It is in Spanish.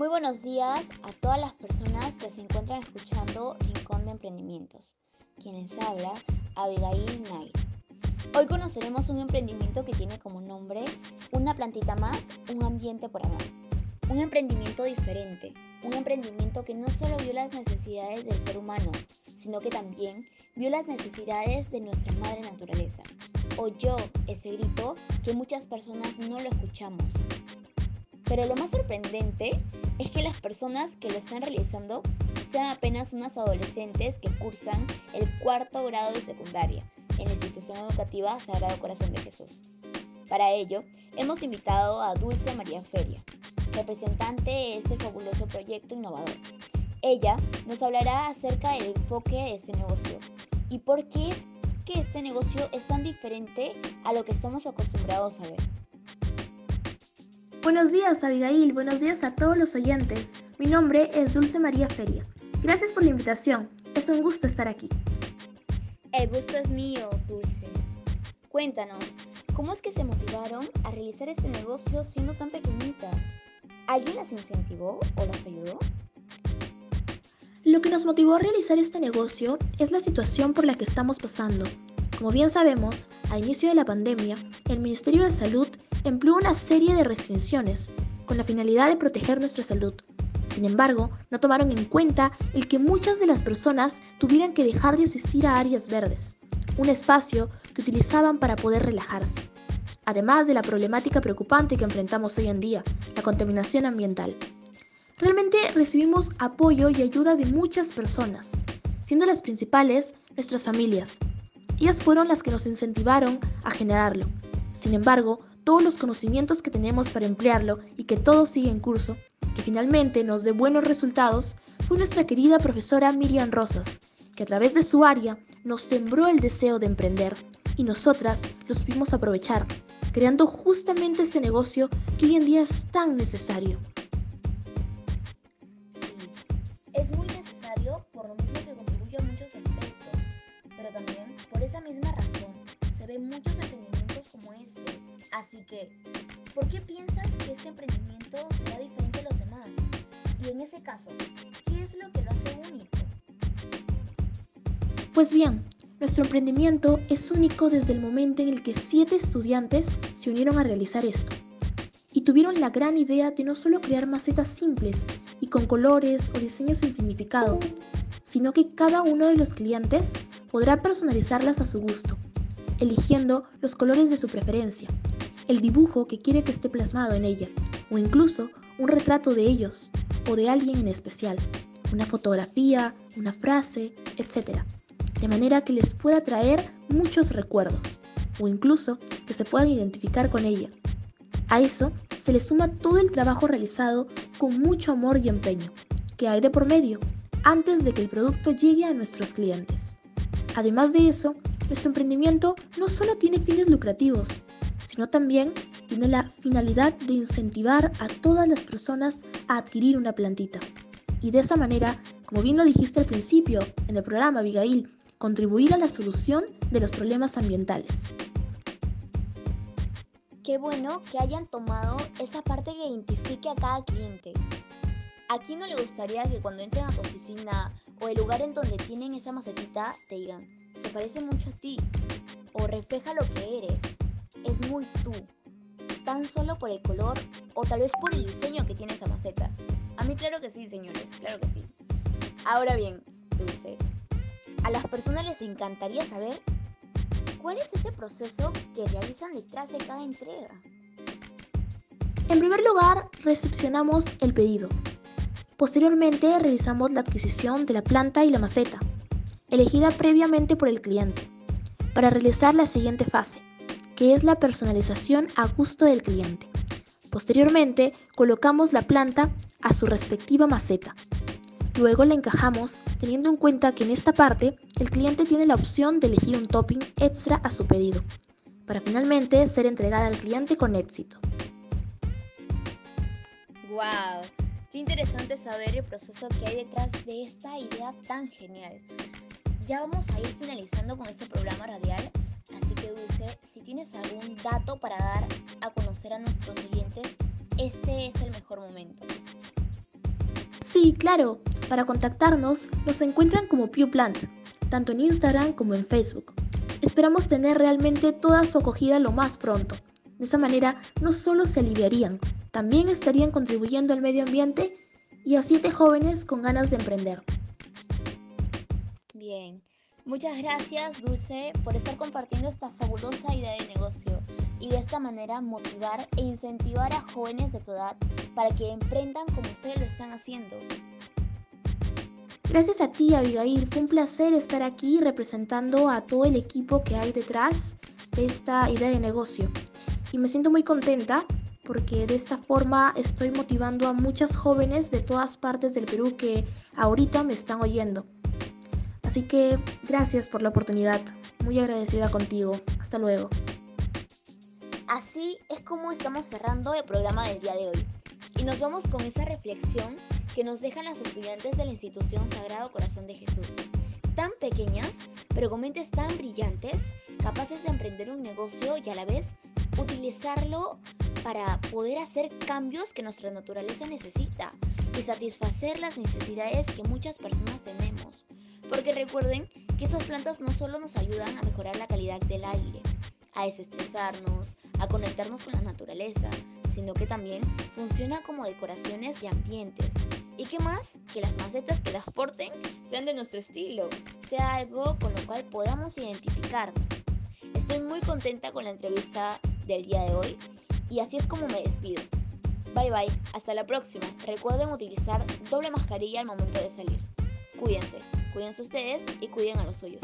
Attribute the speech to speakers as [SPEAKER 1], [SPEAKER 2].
[SPEAKER 1] Muy buenos días a todas las personas que se encuentran escuchando Rincón de Emprendimientos. Quien les habla, Abigail Nair. Hoy conoceremos un emprendimiento que tiene como nombre Una plantita más, un ambiente por amor. Un emprendimiento diferente, un emprendimiento que no solo vio las necesidades del ser humano, sino que también vio las necesidades de nuestra madre naturaleza. Oyó ese grito que muchas personas no lo escuchamos. Pero lo más sorprendente es que las personas que lo están realizando sean apenas unas adolescentes que cursan el cuarto grado de secundaria en la institución educativa Sagrado Corazón de Jesús. Para ello, hemos invitado a Dulce María Feria, representante de este fabuloso proyecto innovador. Ella nos hablará acerca del enfoque de este negocio y por qué es que este negocio es tan diferente a lo que estamos acostumbrados a ver.
[SPEAKER 2] Buenos días Abigail, buenos días a todos los oyentes. Mi nombre es Dulce María Feria. Gracias por la invitación, es un gusto estar aquí.
[SPEAKER 1] El gusto es mío, Dulce. Cuéntanos, ¿cómo es que se motivaron a realizar este negocio siendo tan pequeñitas? ¿Alguien las incentivó o las ayudó?
[SPEAKER 2] Lo que nos motivó a realizar este negocio es la situación por la que estamos pasando. Como bien sabemos, a inicio de la pandemia, el Ministerio de Salud empleó una serie de restricciones con la finalidad de proteger nuestra salud. Sin embargo, no tomaron en cuenta el que muchas de las personas tuvieran que dejar de asistir a áreas verdes, un espacio que utilizaban para poder relajarse. Además de la problemática preocupante que enfrentamos hoy en día, la contaminación ambiental. Realmente recibimos apoyo y ayuda de muchas personas, siendo las principales nuestras familias. Ellas fueron las que nos incentivaron a generarlo. Sin embargo, todos los conocimientos que tenemos para emplearlo y que todo sigue en curso, que finalmente nos dé buenos resultados, fue nuestra querida profesora Miriam Rosas, que a través de su área nos sembró el deseo de emprender y nosotras lo supimos aprovechar, creando justamente ese negocio que hoy en día es tan necesario.
[SPEAKER 1] Así que, ¿por qué piensas que este emprendimiento será diferente a los demás? Y en ese caso, ¿qué es lo que lo hace único?
[SPEAKER 2] Pues bien, nuestro emprendimiento es único desde el momento en el que siete estudiantes se unieron a realizar esto. Y tuvieron la gran idea de no solo crear macetas simples y con colores o diseños sin significado, sino que cada uno de los clientes podrá personalizarlas a su gusto eligiendo los colores de su preferencia, el dibujo que quiere que esté plasmado en ella, o incluso un retrato de ellos o de alguien en especial, una fotografía, una frase, etc. De manera que les pueda traer muchos recuerdos, o incluso que se puedan identificar con ella. A eso se le suma todo el trabajo realizado con mucho amor y empeño, que hay de por medio, antes de que el producto llegue a nuestros clientes. Además de eso, nuestro emprendimiento no solo tiene fines lucrativos, sino también tiene la finalidad de incentivar a todas las personas a adquirir una plantita. Y de esa manera, como bien lo dijiste al principio en el programa, Abigail, contribuir a la solución de los problemas ambientales.
[SPEAKER 1] Qué bueno que hayan tomado esa parte que identifique a cada cliente. ¿A quién no le gustaría que cuando entren a tu oficina o el lugar en donde tienen esa macetita te digan, se parece mucho a ti o refleja lo que eres. Es muy tú, tan solo por el color o tal vez por el diseño que tiene esa maceta. A mí claro que sí, señores, claro que sí. Ahora bien, Dulce, a las personas les encantaría saber cuál es ese proceso que realizan detrás de cada entrega.
[SPEAKER 2] En primer lugar, recepcionamos el pedido. Posteriormente, realizamos la adquisición de la planta y la maceta elegida previamente por el cliente, para realizar la siguiente fase, que es la personalización a gusto del cliente. Posteriormente, colocamos la planta a su respectiva maceta. Luego la encajamos teniendo en cuenta que en esta parte el cliente tiene la opción de elegir un topping extra a su pedido, para finalmente ser entregada al cliente con éxito.
[SPEAKER 1] ¡Wow! Qué interesante saber el proceso que hay detrás de esta idea tan genial. Ya vamos a ir finalizando con este programa radial, Dulce, si tienes algún dato para dar a conocer a nuestros oyentes, este es el mejor momento.
[SPEAKER 2] Sí, claro. Para contactarnos nos encuentran como PewPlant, tanto en Instagram como en Facebook. Esperamos tener realmente toda su acogida lo más pronto. De esa manera no solo se aliviarían, también estarían contribuyendo al medio ambiente y a siete jóvenes con ganas de emprender.
[SPEAKER 1] Bien, muchas gracias Dulce por estar compartiendo esta fabulosa idea de negocio y de esta manera motivar e incentivar a jóvenes de tu edad para que emprendan como ustedes lo están haciendo.
[SPEAKER 2] Gracias a ti, Abigail. Fue un placer estar aquí representando a todo el equipo que hay detrás de esta idea de negocio. Y me siento muy contenta porque de esta forma estoy motivando a muchas jóvenes de todas partes del Perú que ahorita me están oyendo. Así que gracias por la oportunidad. Muy agradecida contigo. Hasta luego.
[SPEAKER 1] Así es como estamos cerrando el programa del día de hoy. Y nos vamos con esa reflexión que nos dejan las estudiantes de la institución Sagrado Corazón de Jesús. Tan pequeñas, pero con mentes tan brillantes, capaces de emprender un negocio y a la vez utilizarlo para poder hacer cambios que nuestra naturaleza necesita y satisfacer las necesidades que muchas personas tenemos. Porque recuerden que estas plantas no solo nos ayudan a mejorar la calidad del aire, a desestresarnos, a conectarnos con la naturaleza, sino que también funciona como decoraciones de ambientes. ¿Y qué más? Que las macetas que las porten sean de nuestro estilo, sea algo con lo cual podamos identificarnos. Estoy muy contenta con la entrevista del día de hoy y así es como me despido. Bye bye, hasta la próxima. Recuerden utilizar doble mascarilla al momento de salir. Cuídense, cuídense ustedes y cuiden a los suyos.